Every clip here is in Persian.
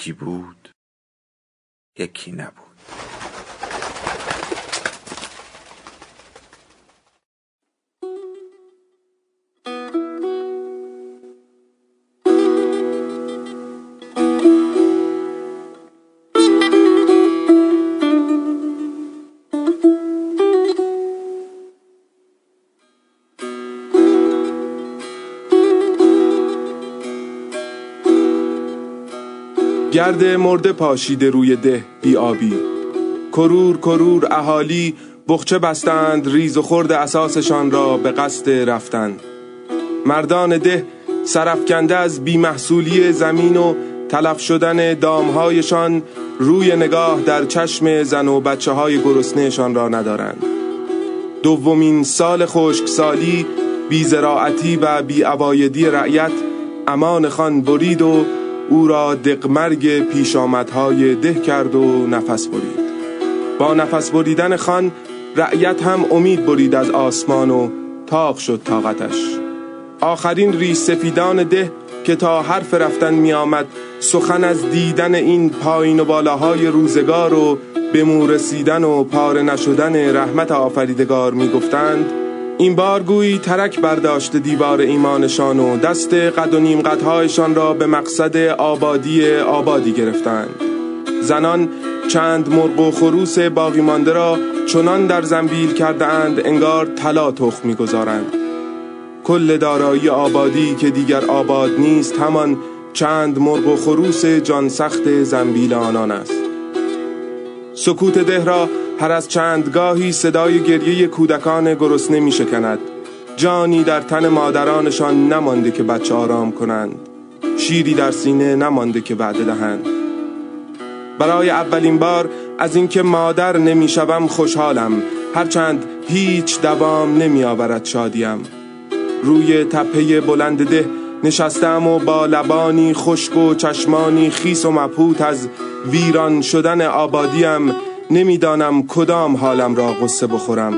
یکی بود یکی نبود. گرد مرده پاشیده روی ده بی آبی کرور کرور اهالی بخچه بستند ریز و خورد اساسشان را به قصد رفتن. مردان ده سرفکنده از بیمحصولی زمین و تلف شدن دامهایشان روی نگاه در چشم زن و بچه های گرسنهشان را ندارند. دومین سال خشکسالی بیزراعتی و بیعوایدی رعیت امان خان برید و او را دقمرگ پیش آمدهای ده کرد و نفس برید. با نفس بریدن خان رعیت هم امید برید از آسمان و تاق شد طاقتش. آخرین ریش سفیدان ده که تا حرف رفتن می آمد سخن از دیدن این پایین و بالاهای روزگار و به رسیدن و پاره نشدن رحمت آفریدگار می گفتند این بار گویی ترک برداشت دیوار ایمانشان و دست قد و نیم قدهایشان را به مقصد آبادی آبادی گرفتند. زنان چند مرغ و خروس باقی مانده را چنان در زنبیل کرده اند انگار طلا تخم می‌گذارند. کل دارایی آبادی که دیگر آباد نیست همان چند مرغ و خروس جان سخت زنبیل آنان است. سکوت ده را هر از چندگاهی صدای گریه کودکان گرسنه می شکند. جانی در تن مادرانشان نمانده که بچه آرام کنند. شیری در سینه نمانده که وعده دهند. برای اولین بار از اینکه مادر نمی‌شوم خوشحالم. هرچند هیچ دوام نمی آورد شادیم. روی تپه بلند ده نشستم و با لبانی خشک و چشمانی خیس و مبهوت از ویران شدن آبادیم نمی‌دانم کدام حالم را قصه بخورم.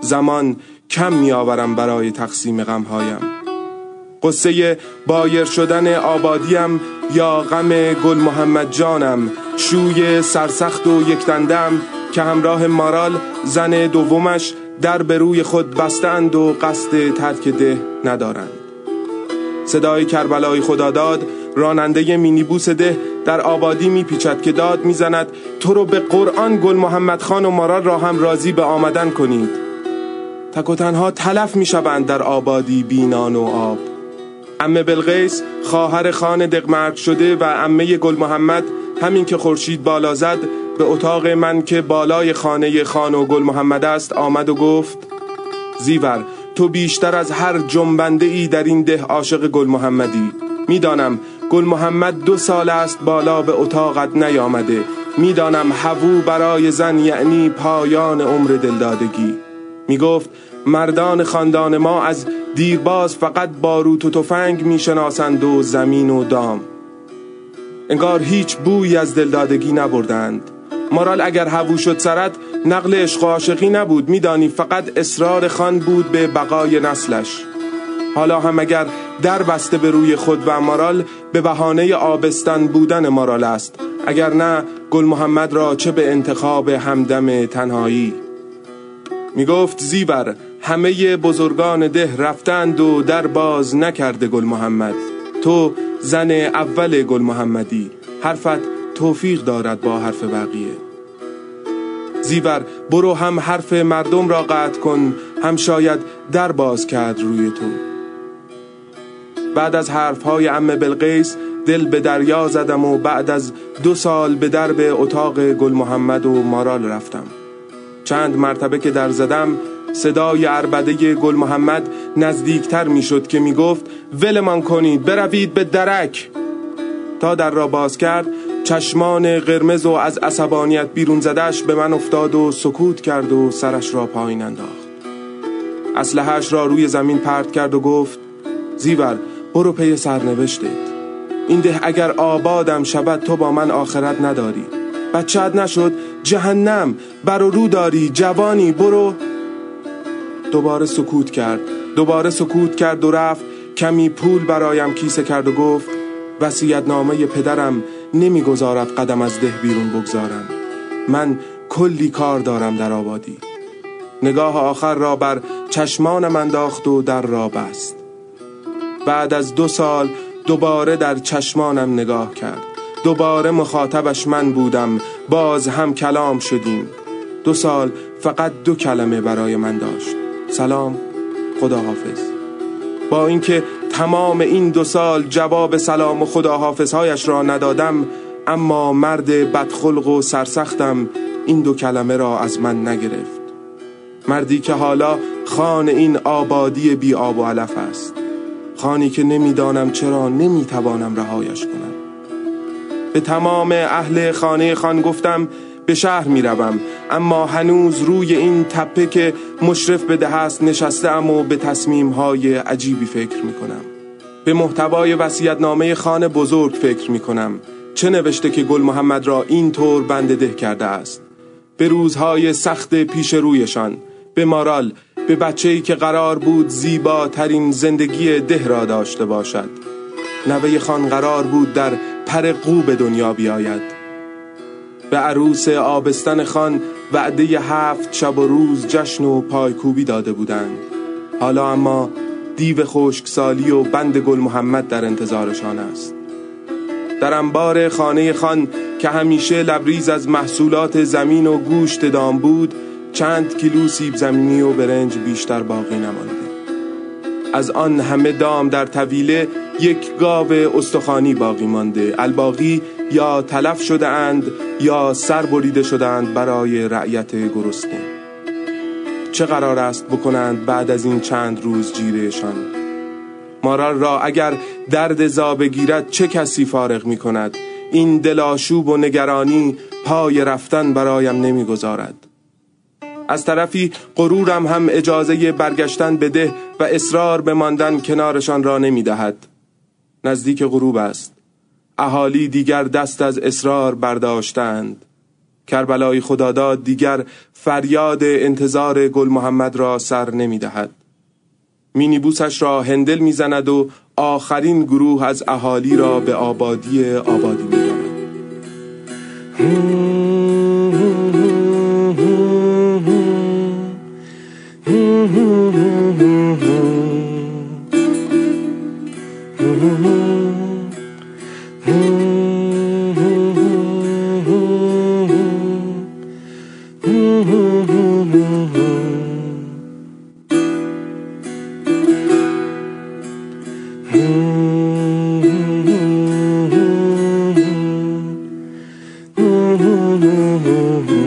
زمان کم میآورم برای تقسیم غمهایم. قصه بایر شدن آبادیم یا غم گل محمد جانم. شوی سرسخت و یکدندم که همراه مارال زن دومش در به روی خود بستند و قصد ترک ده ندارند. صدای کربلای خداداد راننده مینیبوس ده در آبادی میپیچد که داد می‌زند تو رو به قرآن گل محمد خان و مارال را هم راضی به آمدن کنید. تک و تنها تلف می‌شوند در آبادی بینان و آب. امه بلغیس خواهر خان دقمرگ شده و امه گل محمد همین که خورشید بالا زد به اتاق من که بالای خانه خان و گل محمد است آمد و گفت زیور تو بیشتر از هر جنبنده ای در این ده عاشق گل محمدی. می‌دانم گل محمد دو سال است بالا به اتاقت نیامده. می‌دانم هوو برای زن یعنی پایان عمر دلدادگی. می‌گفت مردان خاندان ما از دیرباز فقط باروت و تفنگ می‌شناسند و زمین و دام. انگار هیچ بویی از دلدادگی نبردند. مارال اگر هوو شد سرت نقل عشق و عاشقی نبود. میدانی فقط اصرار خان بود به بقای نسلش. حالا هم اگر در بسته به روی خود و مارال به بهانه آبستن بودن مارال است. اگر نه گل محمد را چه به انتخاب همدم تنهایی؟ می گفت زیور همه بزرگان ده رفتند و در باز نکرده گل محمد. تو زن اول گل محمدی. حرفت توفیق دارد با حرف بقیه. زیور برو هم حرف مردم را قطع کن هم شاید در باز کرد روی تو. بعد از حرفهای ام بلقیس دل به دریا زدم و بعد از دو سال به درب اتاق گل محمد و مارال رفتم. چند مرتبه که در زدم صدای عربده گل محمد نزدیکتر می‌شد که می‌گفت ولمان کنید بروید به درک. تا در را باز کرد چشمان قرمز و از عصبانیت بیرون زدش به من افتاد و سکوت کرد و سرش را پایین انداخت. اسلحهش را روی زمین پرت کرد و گفت زیور برو پی سرنوشتت این ده اگر آبادم شود تو با من آخرت نداری. بچت نشد جهنم بر رو داری جوانی برو. دوباره سکوت کرد. دوباره سکوت کرد و رفت. کمی پول برایم کیسه کرد و گفت وسیعت نامه پدرم نمی‌گذارد قدم از ده بیرون بگذارم. من کلی کار دارم در آبادی. نگاه آخر را بر چشمانم انداخت و در را بست. بعد از دو سال دوباره در چشمانم نگاه کرد. دوباره مخاطبش من بودم. باز هم کلام شدیم. دو سال فقط دو کلمه برای من داشت. سلام خداحافظ. با اینکه تمام این دو سال جواب سلام و خداحافظهایش را ندادم اما مرد بدخلق و سرسختم این دو کلمه را از من نگرفت. مردی که حالا خان این آبادی بی آب و علف است. خانی که نمی‌دانم چرا نمی‌توانم رهایش کنم. به تمام اهل خانه خان گفتم به شهر می روم اما هنوز روی این تپه که مشرف به ده است نشستم و به تصمیم های عجیبی فکر می کنم به محتوای نامه خان بزرگ فکر می کنم چه نوشته که گل محمد را این طور بند ده کرده است. به روزهای سخت پیش رویشان به مارال به بچه‌ای که قرار بود زیباترین زندگی ده را داشته باشد. نوه خان قرار بود در پر قو دنیا بیاید. به عروس آبستن خان وعده هفت شب و روز جشن و پایکوبی داده بودند. حالا اما دیو خشکسالی و بند گل محمد در انتظارشان است. در انبار خانه خان که همیشه لبریز از محصولات زمین و گوشت دام بود چند کیلو سیب زمینی و برنج بیشتر باقی نمانده. از آن همه دام در طویله یک گاو استخوانی باقی مانده. الباقی یا تلف شده اند یا سر بریده شدند برای رعیت گرسنه. چه قرار است بکنند بعد از این چند روز جیرهشان؟ مارال را اگر درد زا بگیرد چه کسی فارغ می کند این دلاشوب و نگرانی پای رفتن برایم نمی‌گذارد. از طرفی غرورم هم اجازه برگشتن بده و اصرار به ماندن کنارشان را نمی دهد. نزدیک غروب است. اهالی دیگر دست از اصرار برداشتند. کربلای خداداد دیگر فریاد انتظار گل محمد را سر نمی دهد مینیبوسش را هندل می‌زند و آخرین گروه از اهالی را به آبادی آبادی می mm-hmm.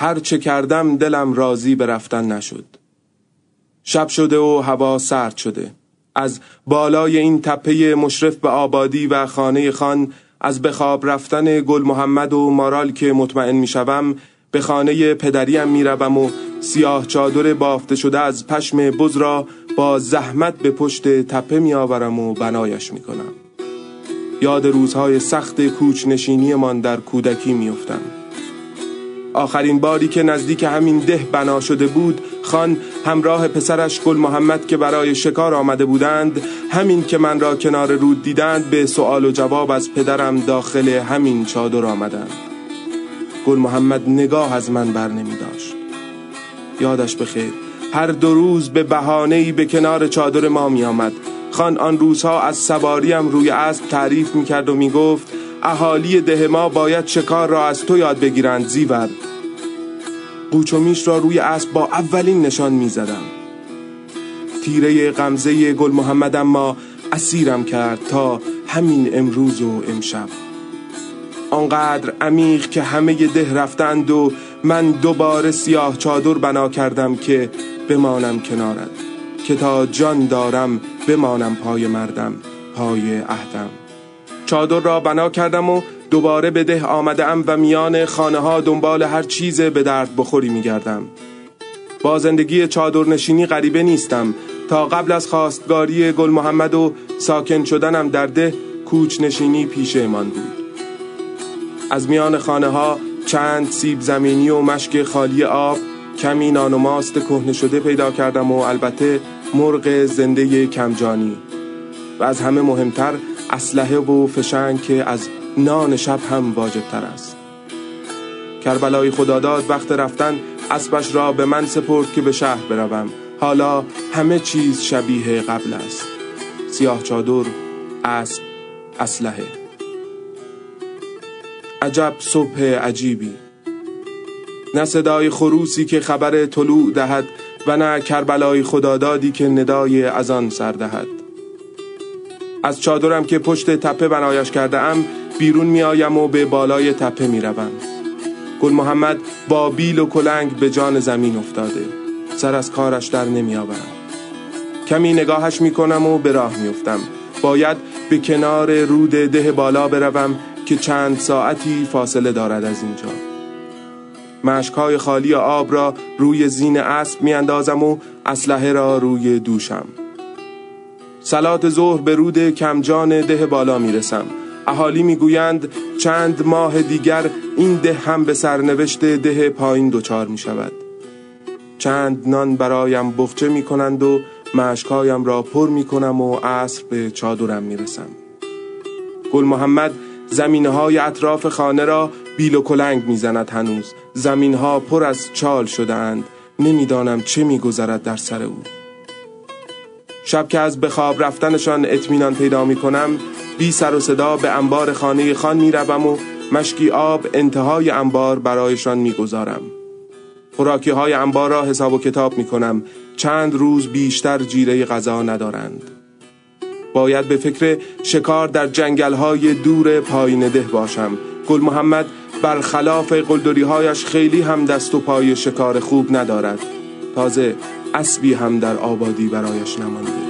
هر چه کردم دلم راضی به رفتن نشد. شب شده و هوا سرد شده. از بالای این تپه مشرف به آبادی و خانه خان از به خواب رفتن گل محمد و مارال که مطمئن می‌شوم به خانه پدریم می‌روم و سیاه چادر بافته شده از پشم بز را با زحمت به پشت تپه میآورم و بنایش می‌کنم یاد روزهای سخت کوچ من در کودکی میافتم آخرین باری که نزدیک همین ده بنا شده بود خان همراه پسرش گل محمد که برای شکار آمده بودند همین که من را کنار رود دیدند به سوال و جواب از پدرم داخل همین چادر آمدند. گل محمد نگاه از من بر نمی داشت. یادش بخیر هر دو روز به بهانه‌ای به کنار چادر ما می آمد. خان آن روزها از سواریم روی اسب تعریف می کرد و می گفت اهالی ده ما باید شکار را از تو یاد بگیرند زیور قوچومیش را روی اسب با اولین نشان می زدم تیره غمزه گل محمد اما اسیرم کرد تا همین امروز و امشب. آنقدر عمیق که همه ده رفتند و من دوباره سیاه چادر بنا کردم که بمانم کنارت که تا جان دارم بمانم پای مردم پای عهدم. چادر را بنا کردم و دوباره به ده آمده ام و میان خانه ها دنبال هر چیز به درد بخوری می گردم. با زندگی چادر نشینی غریبه نیستم. تا قبل از خواستگاری گل محمد و ساکن شدنم در ده کوچ نشینی پیشمان بود. از میان خانه ها چند سیب زمینی و مشک خالی آب کمی نان و ماست کهنه شده پیدا کردم و البته مرغ زنده کمجانی. و از همه مهمتر اسلحه و فشنگ که از نان شب هم واجب تر است. کربلای خداداد وقت رفتن اسبش را به من سپرد که به شهر بروم. حالا همه چیز شبیه قبل است. سیاه چادر اسب اسلحه. عجب صبح عجیبی. نه صدای خروسی که خبر طلوع دهد و نه کربلای خدادادی که ندای از آن سر دهد. از چادرم که پشت تپه بنایش کرده ام بیرون می آیم و به بالای تپه می روم. گل محمد با بیل و کلنگ به جان زمین افتاده سر از کارش در نمی آورم. کمی نگاهش می کنم و به راه می افتم. باید به کنار رود ده بالا بروم که چند ساعتی فاصله دارد از اینجا مشکای خالی آب را روی زین اسب می اندازم و اسلحه را روی دوشم سلات ظهر به رود کمجان ده بالا می رسم اهالی می گویند چند ماه دیگر این ده هم به سرنوشت ده پایین دچار می شود چند نان برایم بخچه می کنند و مشکایم را پر می کنم و عصر به چادرم می رسم گل محمد زمین های اطراف خانه را بیل و کلنگ می‌زند هنوز. زمین ها پر از چال شده نمی‌دانم چه میگذرد در سر او. شب که از به خواب رفتنشان اطمینان پیدا می کنم بی سر و صدا به انبار خانه خان می روم و مشکی آب انتهای انبار برایشان می گذارم. خوراکی های انبار را حساب و کتاب می کنم چند روز بیشتر جیره غذا ندارند. باید به فکر شکار در جنگل های دور پایین ده باشم. گل محمد برخلاف قلدری هایش خیلی هم دست و پای شکار خوب ندارد. تازه اسبی هم در آبادی برایش نمانده.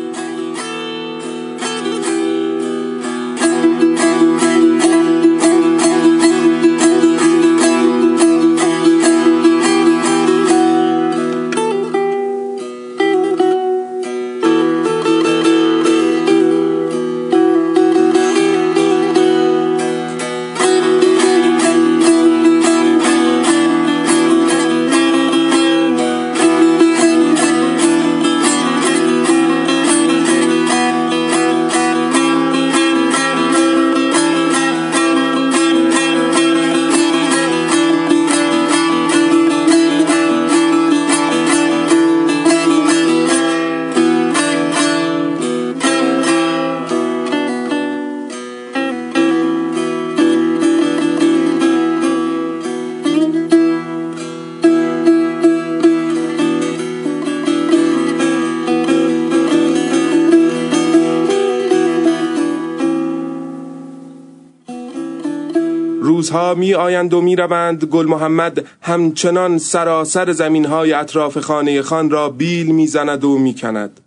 روزها می آیند و می روند گل محمد همچنان سراسر زمین های اطراف خانه خان را بیل می زند و می کند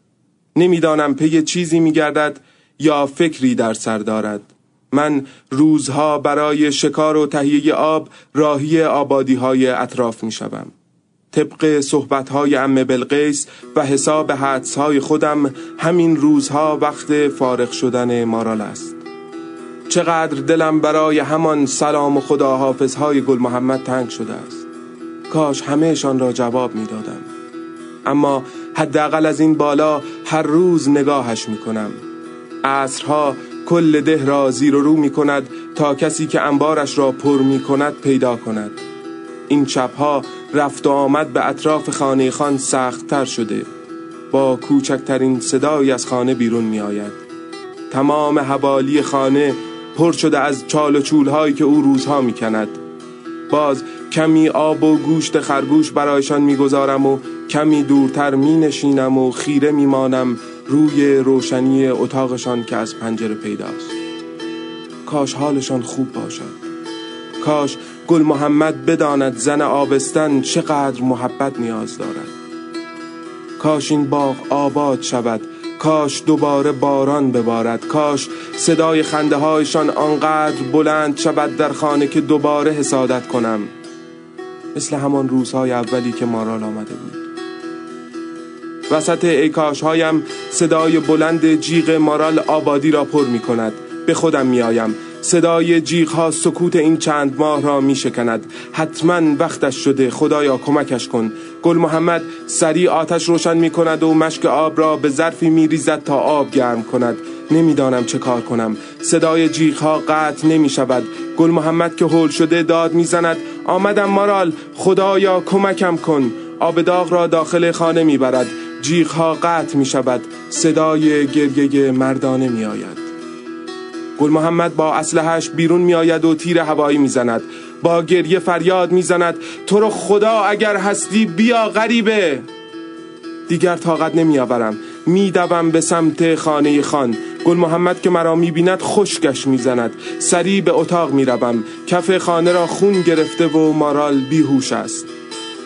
نمی‌دانم پی چیزی می گردد یا فکری در سر دارد. من روزها برای شکار و تهیه آب راهی آبادی های اطراف می شوم. طبق صحبت های ام بلقیس و حساب حدس های خودم همین روزها وقت فارغ شدن مارال است چقدر دلم برای همان سلام و خداحافظ های گل محمد تنگ شده است. کاش همهشان را جواب می دادم. اما حداقل از این بالا هر روز نگاهش می کنم عصرها کل ده را زیر و رو می کند تا کسی که انبارش را پر می کند پیدا کند. این شبها رفت و آمد به اطراف خانه خان سختتر شده. با کوچکترین صدایی از خانه بیرون می آید تمام حوالی خانه پر شده از چال و چول هایی که او روزها می کند باز کمی آب و گوشت خرگوش برایشان می‌گذارم و کمی دورتر می نشینم و خیره می مانم روی روشنی اتاقشان که از پنجره پیداست. کاش حالشان خوب باشد. کاش گل محمد بداند زن آبستن چقدر محبت نیاز دارد. کاش این باغ آباد شود کاش دوباره باران ببارد. کاش صدای خنده هایشان آنقدر بلند شود در خانه که دوباره حسادت کنم. مثل همان روزهای اولی که مارال آمده بود. وسط ایکاش هایم صدای بلند جیغ مارال آبادی را پر می کند. به خودم می آیم. صدای جیغ ها سکوت این چند ماه را می شکند. حتما وقتش شده خدایا کمکش کن. گل محمد سریع آتش روشن می کند و مشک آب را به ظرفی می ریزد تا آب گرم کند. نمی‌دانم چه کار کنم. صدای جیغ ها قطع نمی شود گل محمد که هول شده داد می‌زند. آمدم مارال خدایا کمکم کن. آب داغ را داخل خانه می‌برد. جیغ ها قطع می شود صدای گریه مردانه می آید گل محمد با اسلحهش بیرون می آید و تیر هوایی می زند با گریه فریاد می زند تو رو خدا اگر هستی بیا غریبه. دیگر طاقت نمی آورم می دوم به سمت خانه خان. گل محمد که مرا می بیند خشکش می زند سریع به اتاق می روم کف خانه را خون گرفته و مارال بیهوش است.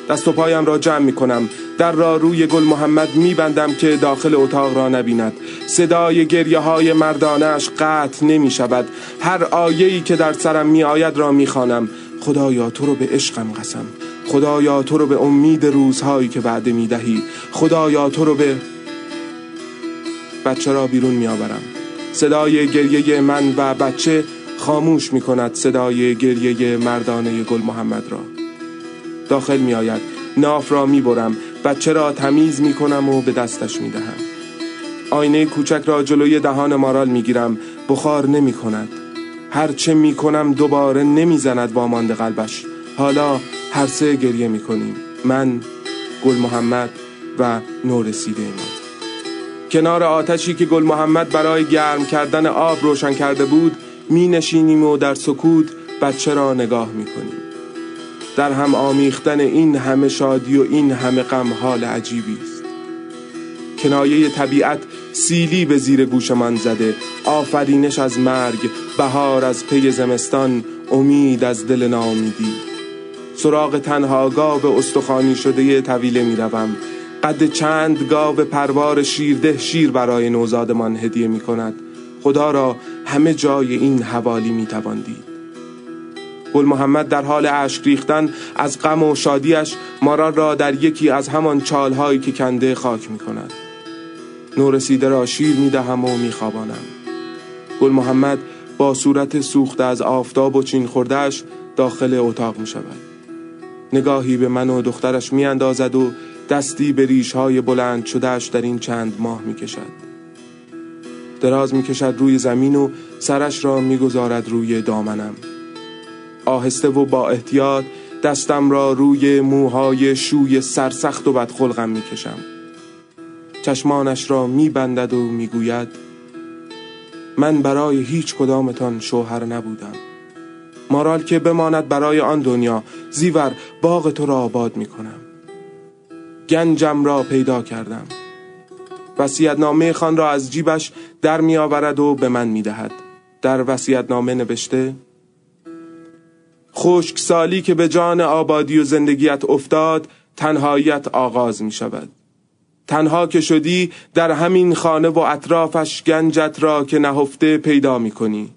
دست و پایم را جمع می کنم در را روی گل محمد می بندم که داخل اتاق را نبیند. صدای گریه های مردانش قطع نمی شود هر آیهی که در سرم می آید را می خانم خدایا تو رو به عشقم قسم. خدایا تو رو به امید روزهایی که بعد می دهی خدایا تو رو به بچه را بیرون می آورم صدای گریه من و بچه خاموش می کند صدای گریه مردانه گل محمد را. داخل می آید. ناف را می برم بچه را تمیز می کنم و به دستش می دهم. آینه کوچک را جلوی دهان مارال می گیرم. بخار نمی کند. هر چه می کنم دوباره نمی زند با مانده قلبش. حالا هر سه گریه می کنیم. من گل محمد و نورسیده ما کنار آتشی که گل محمد برای گرم کردن آب روشن کرده بود می نشینیم و در سکوت بچه را نگاه می کنیم. در هم آمیختن این همه شادی و این همه غم حال عجیبی است. کنایه طبیعت سیلی به زیر گوشمان زده آفرینش از مرگ بهار از پی زمستان امید از دل نامیدی سراغ تنها گاو استخوانی شده طویله می روم. قد چند گاو پروار شیرده شیر برای نوزادمان هدیه می کند. خدا را همه جای این حوالی می تواندید گل محمد در حال اشک ریختن از غم و شادیش مارال را در یکی از همان چالهایی که کنده خاک می کند نورسیده را شیر می دهم و می خوابانم. گل محمد با صورت سوخته از آفتاب و چین خوردهش داخل اتاق می شود نگاهی به من و دخترش می اندازد و دستی به ریش های بلند شدهش در این چند ماه می کشد دراز می کشد روی زمین و سرش را می گذارد روی دامنم. آهسته و با احتیاط دستم را روی موهای شوی سرسخت و بدخلقم می کشم چشمانش را می بندد و می گوید من برای هیچ کدامتان شوهر نبودم. مارال که بماند برای آن دنیا زیور باغ تو را آباد می کنم گنجم را پیدا کردم. وسیعتنامه خان را از جیبش در می آورد و به من می دهد در وسیعتنامه نوشته خشک سالی که به جان آبادی و زندگیت افتاد تنهاییت آغاز می شود تنها که شدی در همین خانه و اطرافش گنجت را که نهفته پیدا می کنی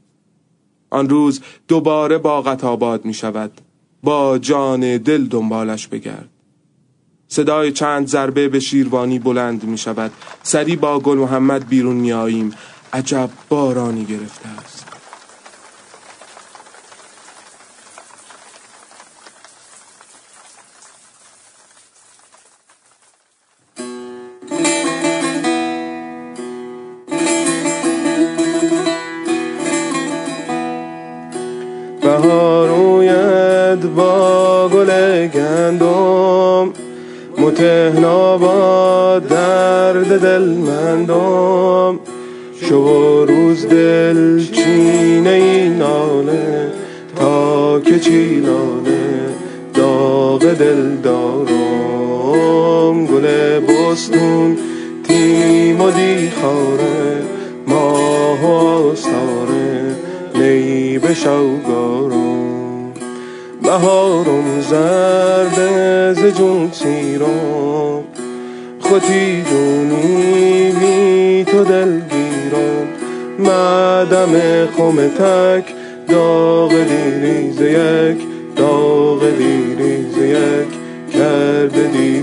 آن روز دوباره باغت آباد می شود با جان دل دنبالش بگرد. صدای چند ضربه به شیروانی بلند می شود سری با گل محمد بیرون می آییم عجب بارانی گرفته است. متهنا با درد دل مندم شو روز دل چینه ای ناله تا که چیلانه داغ دل دارم. گل بستون تیم و دیخاره ماه و آستاره نی به شوگارم. بهارم زرد ز جون سیرم خودی جونی بی تو دلگیرم مدم خم تک داغ دیریز یک داغ دیریز یک. کرده دی